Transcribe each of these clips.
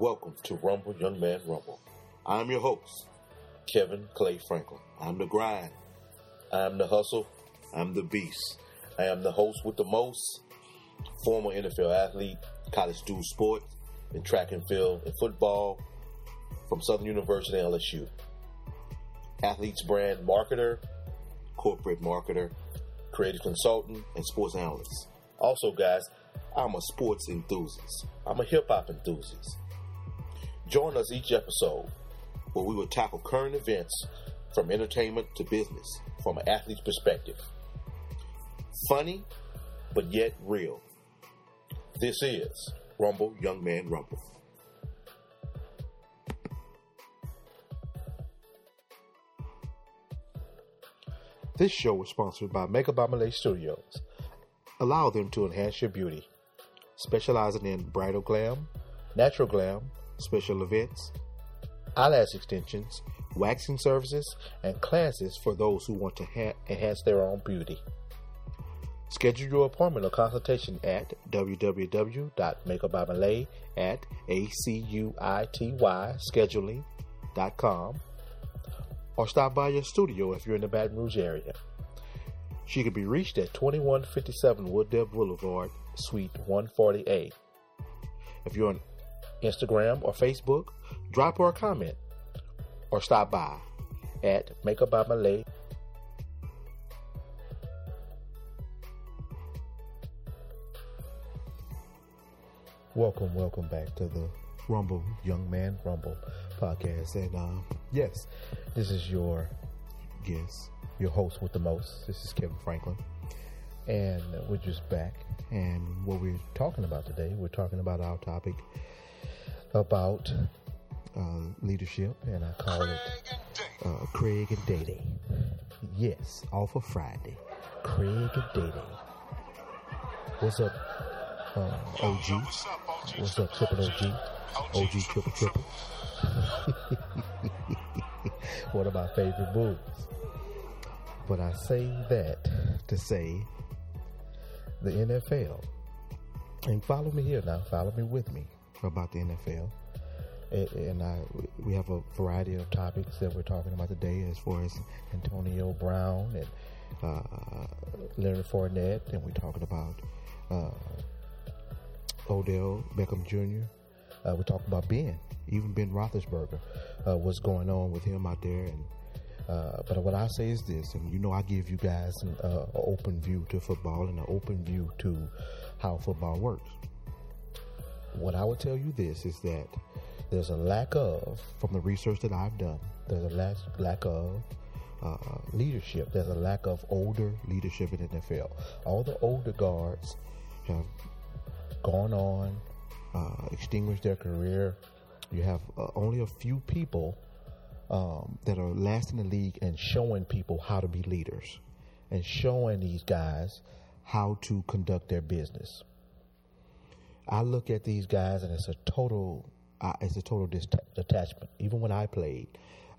Welcome to Rumble Young Man Rumble. I'm your host, Kevin Clay Franklin. I'm the grind. I'm the hustle. I'm the beast. I am the host with the most, former NFL athlete, college student sports, in track and field, and football from Southern University and LSU. Athletes brand marketer, corporate marketer, creative consultant, and sports analyst. Also, guys, I'm a sports enthusiast. I'm a hip hop enthusiast. Join us each episode where we will tackle current events from entertainment to business from an athlete's perspective. Funny, but yet real. This is Rumble Young Man Rumble. This show is sponsored by Makeup by Malay Studios. Allow them to enhance your beauty, specializing in bridal glam, natural glam, special events, eyelash extensions, waxing services, and classes for those who want to ha- enhance their own beauty. Schedule your appointment or consultation at www.makeupbymalay at A-C-U-I-T-Y scheduling.com or stop by your studio if you're in the Baton Rouge area. She can be reached at 2157 Wooddale Boulevard, Suite 140A. If you're on Instagram or Facebook, drop her a comment or stop by at Makeup by Malay. Welcome, welcome back to the Rumble Young Man Rumble podcast. And uh, yes, this is your guest, your host with the most. This is Kevin Franklin. And we're just back. And what we're talking about today, we're talking about our topic about uh, leadership, and I call it uh, Craig and Day Yes, off of Friday. Craig and Day What's up, uh, OG? What's up, Triple OG? OG Triple Triple. One of my favorite movies. But I say that to say the NFL. And follow me here now. Follow me with me about the NFL. And I, we have a variety of topics that we're talking about today, as far as Antonio Brown and uh, Leonard Fournette, and we're talking about uh, Odell Beckham Jr. Uh, we're talking about Ben, even Ben Roethlisberger, uh, what's going on with him out there. And uh, but what I say is this, and you know, I give you guys an uh, open view to football and an open view to how football works what I would tell you this is that there's a lack of, from the research that I've done, there's a lack, lack of uh, leadership. There's a lack of older leadership in the NFL. All the older guards have gone on, uh, extinguished their career. You have uh, only a few people um, that are lasting in the league and showing people how to be leaders and showing these guys how to conduct their business. I look at these guys and it's a total, uh, it's a total detachment. Even when I played,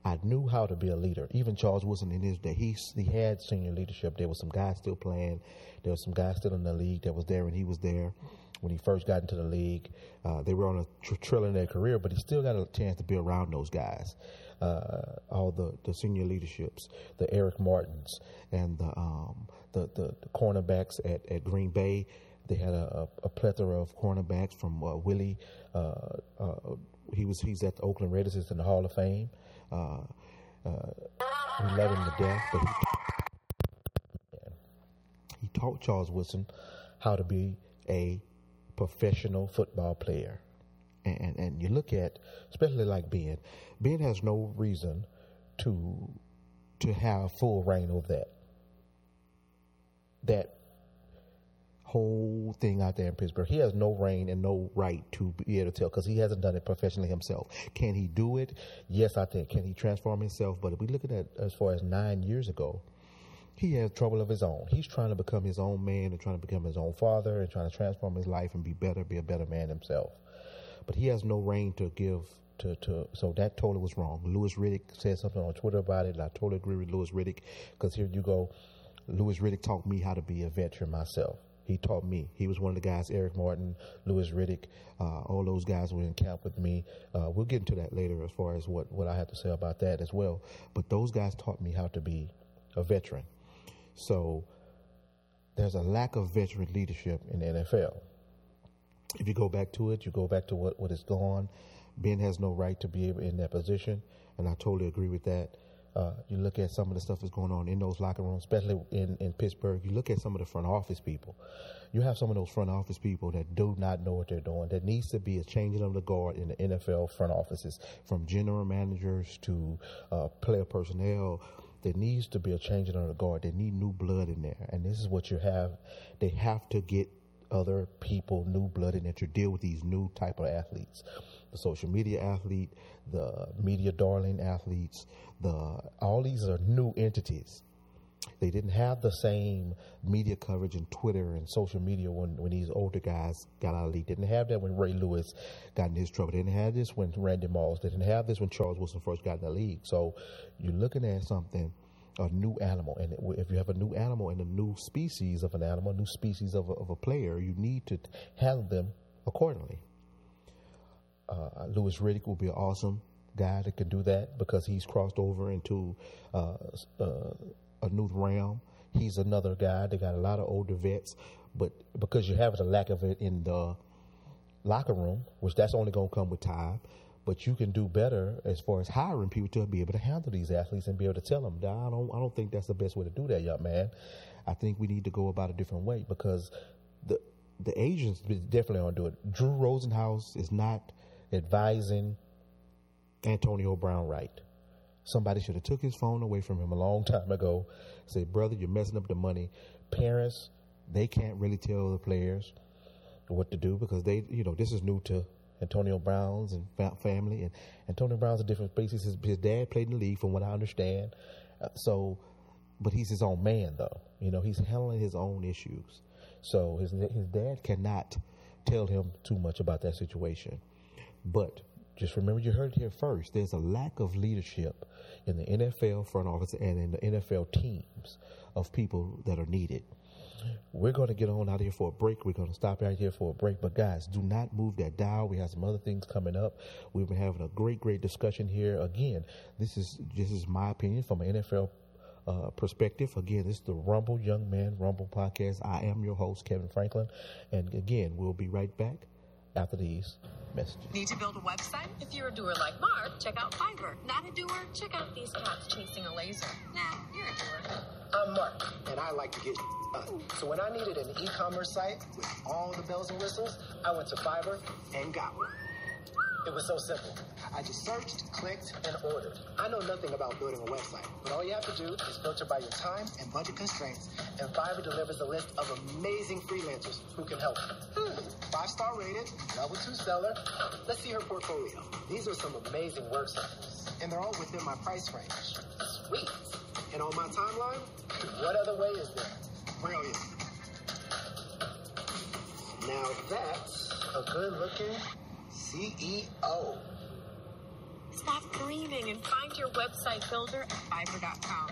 I knew how to be a leader. Even Charles Woodson in his day, he he had senior leadership. There was some guys still playing. There was some guys still in the league that was there, and he was there when he first got into the league. Uh, they were on a tr- trail in their career, but he still got a chance to be around those guys. Uh, all the, the senior leaderships, the Eric Martins, and the um, the, the cornerbacks at, at Green Bay. They had a, a, a plethora of cornerbacks from uh, Willie. Uh, uh, he was he's at the Oakland Raiders. He's in the Hall of Fame. Uh, uh, we love him to death, but he, he taught Charles Woodson how to be a professional football player. And, and, and you look at, especially like Ben, Ben has no reason to to have full reign over that. That whole thing out there in Pittsburgh. He has no reign and no right to be able to tell because he hasn't done it professionally himself. Can he do it? Yes, I think. Can he transform himself? But if we look at that as far as nine years ago, he has trouble of his own. He's trying to become his own man and trying to become his own father and trying to transform his life and be better, be a better man himself. But he has no reign to give to, to so that totally was wrong. Louis Riddick said something on Twitter about it, and I totally agree with Louis Riddick because here you go. Louis Riddick taught me how to be a veteran myself. He taught me. He was one of the guys, Eric Martin, Louis Riddick, uh, all those guys were in camp with me. Uh, we'll get into that later as far as what, what I have to say about that as well. But those guys taught me how to be a veteran. So there's a lack of veteran leadership in the NFL. If you go back to it, you go back to what, what is gone. Ben has no right to be in that position, and I totally agree with that. Uh, you look at some of the stuff that's going on in those locker rooms, especially in, in Pittsburgh. You look at some of the front office people. You have some of those front office people that do not know what they're doing. There needs to be a changing of the guard in the NFL front offices, from general managers to uh, player personnel. There needs to be a changing of the guard. They need new blood in there, and this is what you have. They have to get other people, new blood in there to deal with these new type of athletes the social media athlete, the media darling athletes, the all these are new entities. They didn't have the same media coverage and Twitter and social media when, when these older guys got out of the league. They didn't have that when Ray Lewis got in his trouble. They didn't have this when Randy Moss. Didn't have this when Charles Woodson first got in the league. So you're looking at something, a new animal. And if you have a new animal and a new species of an animal, a new species of a, of a player, you need to handle them accordingly. Uh, Louis Riddick will be an awesome guy that could do that because he's crossed over into uh, uh, a new realm. He's another guy. They got a lot of older vets, but because you have a lack of it in the locker room, which that's only going to come with time. But you can do better as far as hiring people to be able to handle these athletes and be able to tell them, I don't, I don't think that's the best way to do that, young man. I think we need to go about a different way because the the agents definitely aren't doing it. Drew Rosenhaus is not advising Antonio Brown right. Somebody should have took his phone away from him a long time ago. Say, brother, you're messing up the money. Parents, they can't really tell the players what to do because they, you know, this is new to Antonio Brown's and family. And Antonio Brown's a different species. His, his dad played in the league, from what I understand. Uh, so, but he's his own man, though. You know, he's handling his own issues. So his his dad cannot tell him too much about that situation. But just remember you heard it here first. There's a lack of leadership in the NFL front office and in the NFL teams of people that are needed. We're going to get on out here for a break. We're going to stop out here for a break. But guys, do not move that dial. We have some other things coming up. We've been having a great, great discussion here. Again, this is this is my opinion from an NFL uh, perspective. Again, this is the Rumble Young Man Rumble podcast. I am your host, Kevin Franklin. And again, we'll be right back after these messages. Need to build a website? If you're a doer like Mark, check out Fiverr. Not a doer? Check out these cats chasing a laser. Nah, you're a doer. I'm Mark, and I like to get done. So when I needed an e-commerce site with all the bells and whistles, I went to Fiverr and got one. It was so simple. I just searched, clicked, and ordered. I know nothing about building a website, but all you have to do is filter by your time and budget constraints, and Fiverr delivers a list of amazing freelancers who can help. Hmm. Five star rated, level two seller. Let's see her portfolio. These are some amazing work samples, and they're all within my price range. Sweet. And on my timeline, what other way is there? Brilliant. Now that's a good looking CEO. Stop dreaming and find your website builder at Fiverr.com.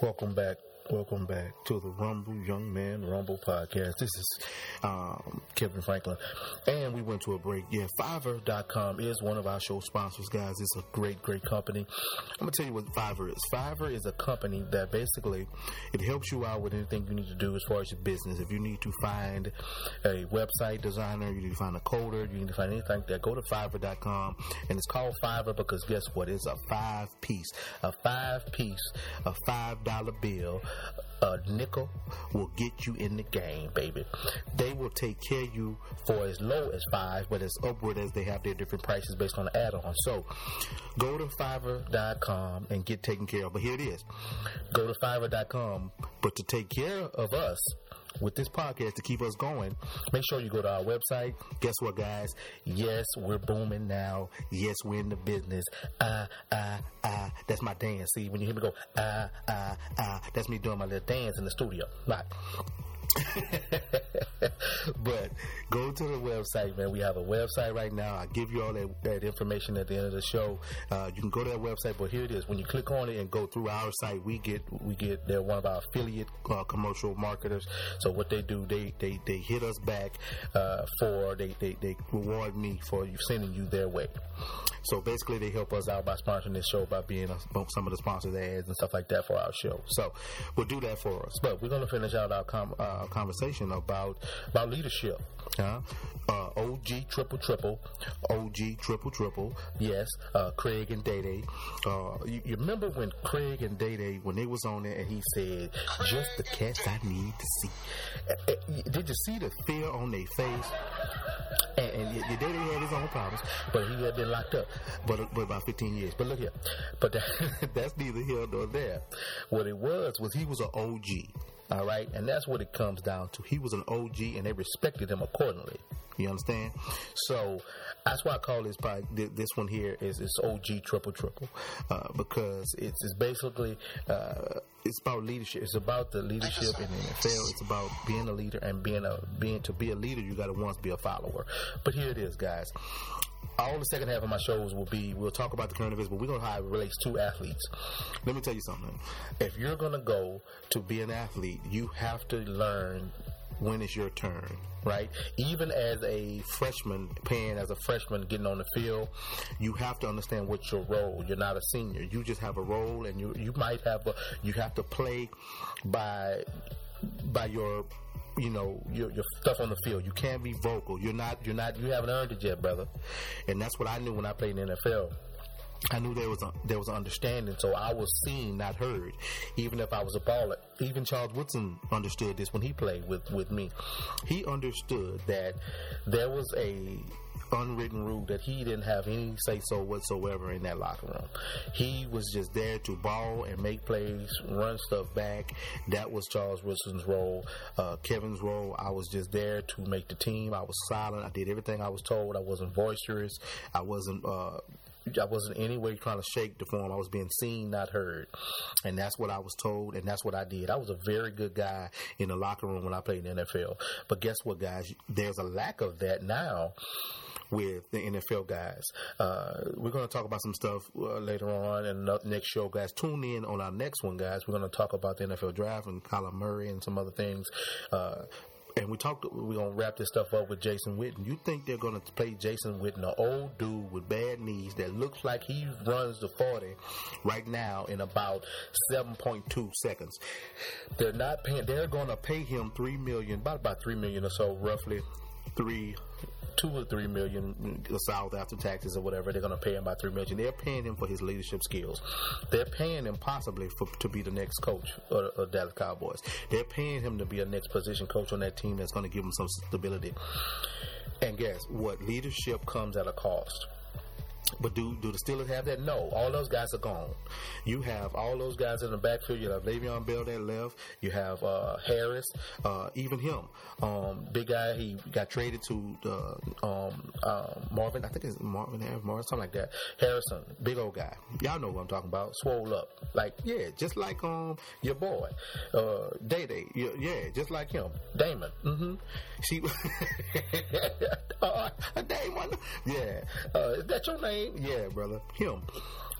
Welcome back Welcome back to the Rumble Young Man Rumble podcast. This is um, Kevin Franklin. And we went to a break. Yeah, Fiverr.com is one of our show sponsors, guys. It's a great, great company. I'm going to tell you what Fiverr is. Fiverr is a company that basically it helps you out with anything you need to do as far as your business. If you need to find a website designer, you need to find a coder, you need to find anything like that, go to Fiverr.com. And it's called Fiverr because guess what? It's a five piece, a five piece, a five dollar bill a nickel will get you in the game, baby. They will take care of you for as low as five, but as upward as they have their different prices based on the add-on. So go to Fiverr.com and get taken care of. But here it is. Go to Fiverr.com, but to take care of us, with this podcast to keep us going, make sure you go to our website. Guess what, guys? Yes, we're booming now. Yes, we're in the business. Ah, ah, ah. That's my dance. See, when you hear me go, ah, ah, ah, that's me doing my little dance in the studio. Right. but go to the website, man. We have a website right now. I give you all that, that information at the end of the show. Uh, you can go to that website, but here it is. When you click on it and go through our site, we get we get they're one of our affiliate uh, commercial marketers. So what they do, they they, they hit us back uh, for they, they they reward me for you sending you their way. So basically, they help us out by sponsoring this show by being a, some of the sponsors ads and stuff like that for our show. So we'll do that for us. But we're to finish out our, com- uh, conversation about about leadership. Huh? Uh, OG triple triple, OG triple triple. Yes, uh, Craig and Day Day. Uh, you, you, remember when Craig and Day Day when they was on there and he said, "Just the cats I need to see." Uh, uh, did you see the fear on their face? And, and your had his own problems, but he had been locked up, but, but about 15 years. But look here, but that, that's neither here nor there. What it was was he was an OG. All right. And that's what it comes down to. He was an OG and they respected him accordingly. You understand? So that's why I call this this one here is it's OG triple triple uh, because it's, it's basically uh, it's about leadership. It's about the leadership in the NFL. It's about being a leader and being a being to be a leader. You got to once be a follower. But here it is, guys all the second half of my shows will be we'll talk about the current events, but we're gonna how it relates to athletes. Let me tell you something. If you're gonna go to be an athlete, you have to learn when it's your turn, right? Even as a freshman, paying as a freshman, getting on the field, you have to understand what's your role. You're not a senior. You just have a role, and you you might have a you have to play by by your you know your, your stuff on the field. You can't be vocal. You're not. You're not. You haven't earned it yet, brother. And that's what I knew when I played in the NFL. I knew there was a, there was an understanding, so I was seen, not heard. Even if I was a baller, even Charles Woodson understood this when he played with with me. He understood that there was a unwritten rule that he didn't have any say so whatsoever in that locker room. He was just there to ball and make plays, run stuff back. That was Charles Woodson's role. Uh, Kevin's role, I was just there to make the team. I was silent. I did everything I was told. I wasn't boisterous. I wasn't. Uh, I wasn't any way trying to shake the form. I was being seen, not heard. And that's what I was told, and that's what I did. I was a very good guy in the locker room when I played in the NFL. But guess what, guys? There's a lack of that now with the NFL guys. Uh, we're going to talk about some stuff uh, later on in the next show, guys. Tune in on our next one, guys. We're going to talk about the NFL draft and Kyler Murray and some other things. Uh, and we talked. We're gonna wrap this stuff up with Jason Witten. You think they're gonna play Jason Witten, an old dude with bad knees that looks like he runs the forty right now in about seven point two seconds? They're not paying. They're gonna pay him three million, about about three million or so, roughly three two or three million mm, south after taxes or whatever. They're going to pay him by three million. They're paying him for his leadership skills. They're paying him possibly for, to be the next coach of, of Dallas Cowboys. They're paying him to be a next position coach on that team that's going to give him some stability. And guess what? Leadership comes at a cost. But do do the Steelers have that? No. All those guys are gone. You have all those guys in the backfield. You have Le'Veon Bell that left. You have uh, Harris, uh, even him, um, big guy. He got traded to uh, um, Marvin. I think it's Marvin, Marvin, something like that. Harrison, big old guy. Y'all know what I'm talking about. Swole up, like yeah, just like um your boy, uh, Day Day. Yeah, just like him, Damon. Mm-hmm. She, uh, Damon. Yeah, uh, is that your name? Yeah, brother. Him.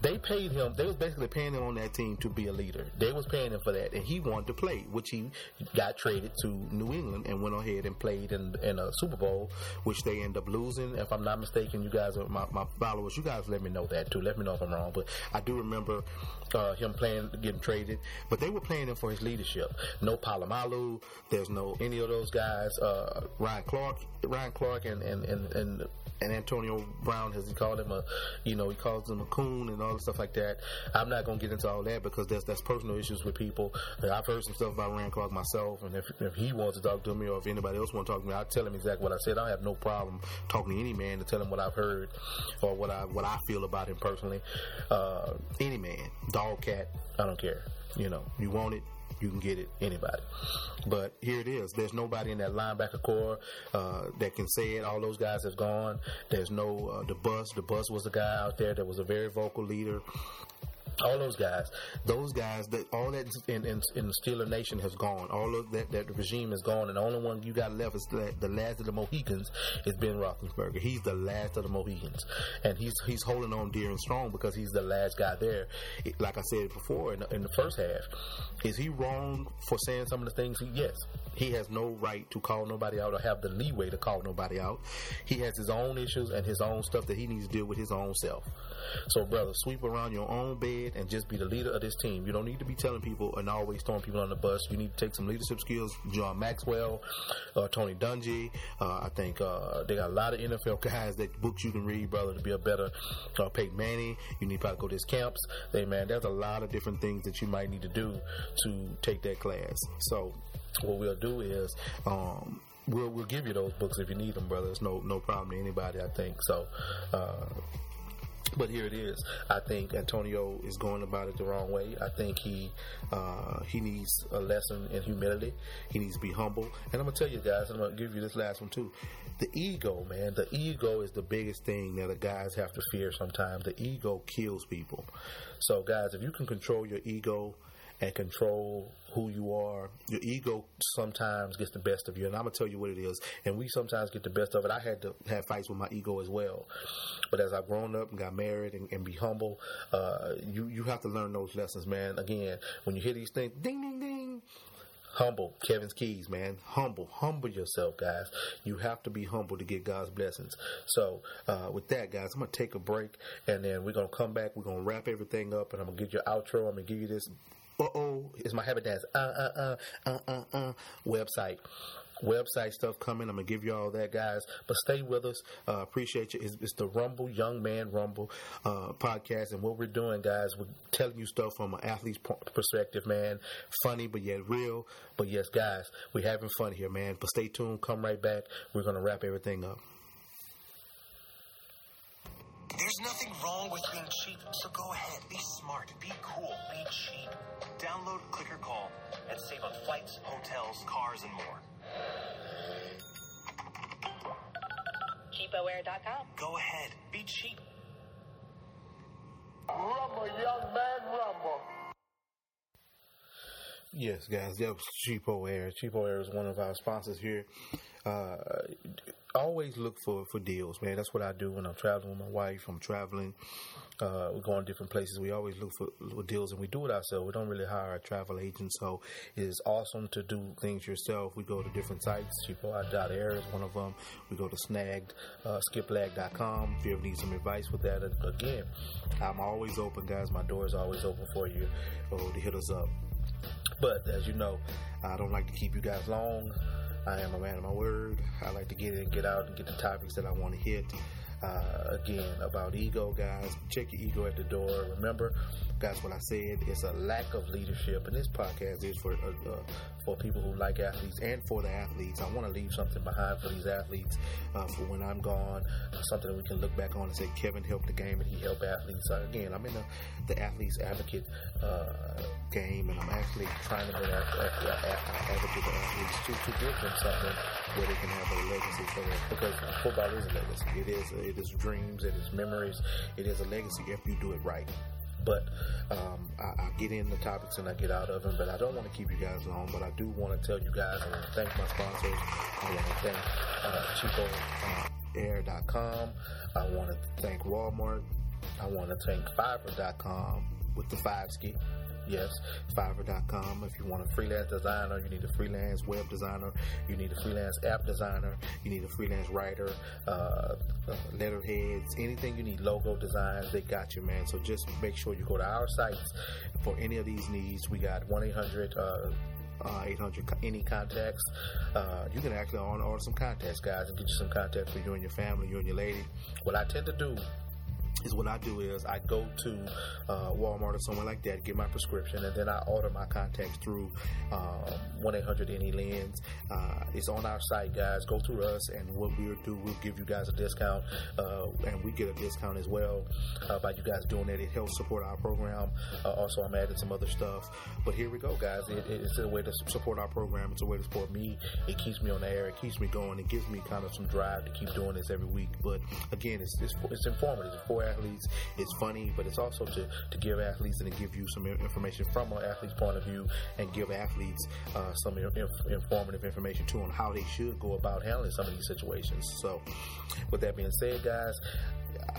They paid him. They was basically paying him on that team to be a leader. They was paying him for that, and he wanted to play, which he got traded to New England and went ahead and played in, in a Super Bowl, which they end up losing. If I'm not mistaken, you guys are my, my followers. You guys let me know that too. Let me know if I'm wrong, but I do remember uh, him playing, getting traded. But they were playing him for his leadership. No Polamalu. There's no any of those guys. Uh, Ryan Clark, Ryan Clark, and and and. and and Antonio Brown, as he called him, a, you know, he calls him a coon and all the stuff like that. I'm not going to get into all that because that's that's personal issues with people. I've heard some stuff about Ryan Clark myself, and if, if he wants to talk to me or if anybody else wants to talk to me, I'll tell him exactly what I said. I have no problem talking to any man to tell him what I've heard or what I what I feel about him personally. Uh, any man, dog, cat, I don't care. You know, you want it, you can get it anybody. But here it is. There's nobody in that linebacker corps uh, that can say it. All those guys have gone. There's no uh, the bus. The bus was a guy out there that was a very vocal leader. All those guys, those guys, that all that in, in, in the Steeler Nation has gone. All of that, that regime is gone, and the only one you got left is the, the last of the Mohicans is Ben Roethlisberger. He's the last of the Mohicans, and he's he's holding on dear and strong because he's the last guy there. Like I said before in the, in the first half, is he wrong for saying some of the things? He, yes, he has no right to call nobody out or have the leeway to call nobody out. He has his own issues and his own stuff that he needs to deal with his own self. So, brother, sweep around your own bed and just be the leader of this team. You don't need to be telling people and always throwing people on the bus. You need to take some leadership skills. John Maxwell, uh, Tony Dungy. Uh, I think uh, they got a lot of NFL guys that books you can read, brother, to be a better uh, Peyton Manning. You need to probably go to his camps. Hey, man, there's a lot of different things that you might need to do to take that class. So, what we'll do is um, we'll we'll give you those books if you need them, brother. It's no no problem to anybody. I think so. But here it is. I think Antonio is going about it the wrong way. I think he uh, he needs a lesson in humility. He needs to be humble. And I'm gonna tell you guys, I'm gonna give you this last one too. The ego, man. The ego is the biggest thing that the guys have to fear. Sometimes the ego kills people. So, guys, if you can control your ego and control who you are. Your ego sometimes gets the best of you, and I'm gonna tell you what it is. And we sometimes get the best of it. I had to have fights with my ego as well, but as I've grown up and got married and, and be humble, uh, you you have to learn those lessons, man. Again, when you hear these things, ding ding ding. Humble, Kevin's keys, man. Humble, humble yourself, guys. You have to be humble to get God's blessings. So, uh, with that, guys, I'm gonna take a break, and then we're gonna come back. We're gonna wrap everything up, and I'm gonna get your outro. I'm gonna give you this uh oh, it's my habit. Uh uh uh uh uh uh. Website. Website stuff coming. I'm gonna give you all that, guys. But stay with us. Uh, appreciate you. It's, it's, the Rumble Young Man Rumble uh, podcast, and what we're doing, guys, we're telling you stuff from an athlete's perspective, man. Funny, but yet real. But yes, guys, we're having fun here, man. But stay tuned. Come right back. We're gonna wrap everything up. There's nothing wrong with being cheap, so go ahead. Be smart, be cool, be cheap. Download Click or Call and save on flights, hotels, cars, and more. CheapOair.com. Go ahead, be cheap. Rumble, young man, rumble. Yes, guys, that was Cheapo Air. Cheapo Air is one of our sponsors here. Uh, always look for, for deals, man. That's what I do when I'm traveling with my wife. I'm traveling. Uh, we're going different places. We always look for, for, deals, and we do it ourselves. We don't really hire a travel agent, so it is awesome to do things yourself. We go to different sites. Cheapo.air is one of them. We go to snagged, uh, skiplag.com if you ever need some advice with that. Again, I'm always open, guys. My door is always open for you oh, to hit us up. But as you know, I don't like to keep you guys long. I am a man of my word. I like to get in, get out, and get the topics that I want to hit. Uh, again, about ego, guys. Check your ego at the door. Remember, guys, what I said is a lack of leadership, and this podcast is for uh, uh, for people who like athletes and for the athletes. I want to leave something behind for these athletes uh, for when I'm gone, something that we can look back on and say Kevin helped the game and he helped athletes. again, I'm in the, the athletes advocate uh, game, and I'm actually trying to be an advocate for athletes to, to give them something where they can have a legacy for them because football is a legacy. It is it is dreams, it is memories, it is a legacy if you do it right. But um, I, I, get in the topics and I get out of them. But I don't want to keep you guys long. But I do want to tell you guys. I want to thank my sponsors. I want to thank uh, CheapoAir.com. I want to thank Walmart. I want to thank Fiverr.com with the five. Yes, Fiverr.com. If you want a freelance designer, you need a freelance web designer, you need a freelance app designer, you need a freelance writer, uh, uh, letterheads, anything you need, logo designs, they got you, man. So just make sure you go to our sites for any of these needs. We got 1 800 uh, 800 any contacts. Uh, you can actually order some contacts, guys, and get you some contacts for you and your family, you and your lady. What I tend to do is what I do is I go to uh, Walmart or somewhere like that, get my prescription, and then I order my contacts through um, one eight hundred any lens. Uh, it's on our site, guys. Go through us, and what we'll do, we'll give you guys a discount, uh, and we get a discount as well uh, by you guys doing that. It helps support our program. Uh, also, I'm adding some other stuff, but here we go, guys. It, it's a way to support our program. It's a way to support me. It keeps me on the air. It keeps me going. It gives me kind of some drive to keep doing this every week. But again, it's it's, it's informative. It's for athletes. It's funny, but it's also to, to give athletes and to give you some information from an athlete's point of view and give athletes uh, some inf- informative information too on how they should go about handling some of these situations. So, with that being said, guys,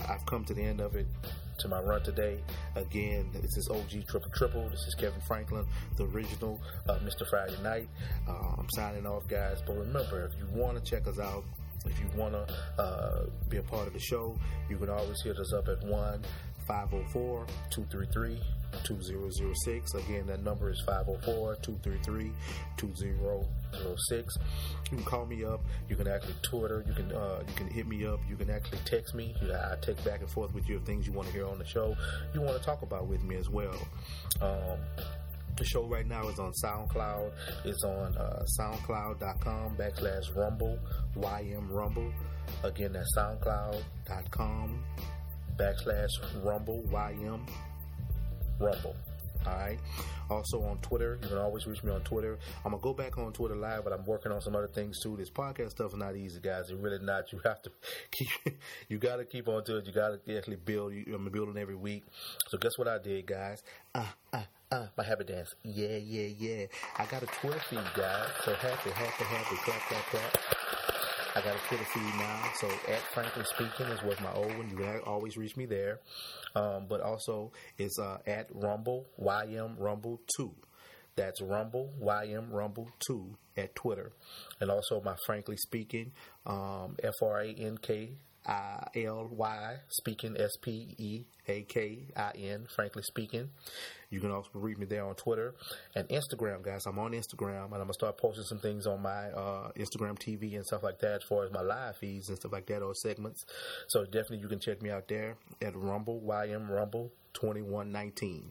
I've come to the end of it to my run today. Again, this is OG Triple Triple. This is Kevin Franklin, the original uh, Mr. Friday Night. Uh, I'm signing off, guys. But remember, if you want to check us out, if you want to uh, be a part of the show, you can always hit us up at 1 504 233 2006. Again, that number is 504 233 2006. You can call me up. You can actually Twitter. You can uh, you can hit me up. You can actually text me. I text back and forth with you of things you want to hear on the show. You want to talk about with me as well. Um, the show right now is on SoundCloud. It's on uh, SoundCloud.com backslash Rumble YM Rumble. Again, that's SoundCloud.com backslash Rumble YM Rumble. All right. Also on Twitter, you can always reach me on Twitter. I'm gonna go back on Twitter live, but I'm working on some other things too. This podcast stuff is not easy, guys. It's really not. You have to keep. you got to keep on to it. You got to actually build. I'm building every week. So guess what I did, guys? Uh, uh, uh, my habit dance. Yeah, yeah, yeah. I got a Twitter feed, guys. So happy, happy, happy. Clap, clap, clap. I got a Twitter feed now. So at Frankly Speaking is was my old one. You can always reach me there. Um, but also it's uh, at Rumble YM Rumble Two. That's Rumble YM Rumble Two at Twitter, and also my Frankly Speaking um, F R A N K I L Y speaking S P E A K I N, frankly speaking. You can also read me there on Twitter and Instagram, guys. I'm on Instagram and I'm gonna start posting some things on my uh, Instagram TV and stuff like that as far as my live feeds and stuff like that or segments. So definitely you can check me out there at Rumble YM Rumble 2119.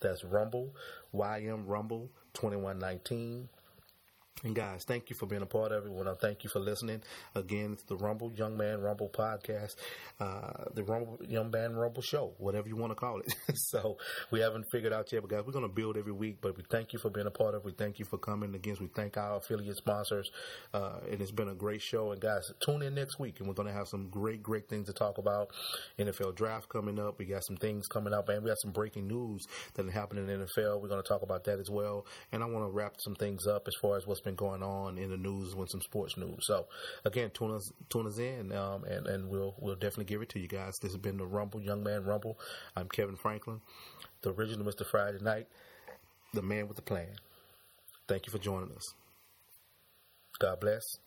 That's Rumble YM Rumble 2119. And guys, thank you for being a part of it. Want to thank you for listening. Again, it's the Rumble Young Man Rumble podcast, uh, the Rumble Young Man Rumble show, whatever you want to call it. so we haven't figured out yet, but guys, we're going to build every week. But we thank you for being a part of it. We thank you for coming. Again, we thank our affiliate sponsors, uh, and it's been a great show. And guys, tune in next week, and we're going to have some great, great things to talk about. NFL draft coming up. We got some things coming up, and we got some breaking news that happened in the NFL. We're going to talk about that as well. And I want to wrap some things up as far as what's been going on in the news with some sports news. So again, tune us tune us in, um, and and we'll we'll definitely give it to you guys. This has been the Rumble Young Man Rumble. I'm Kevin Franklin, the original Mr. Friday Night, the man with the plan. Thank you for joining us. God bless.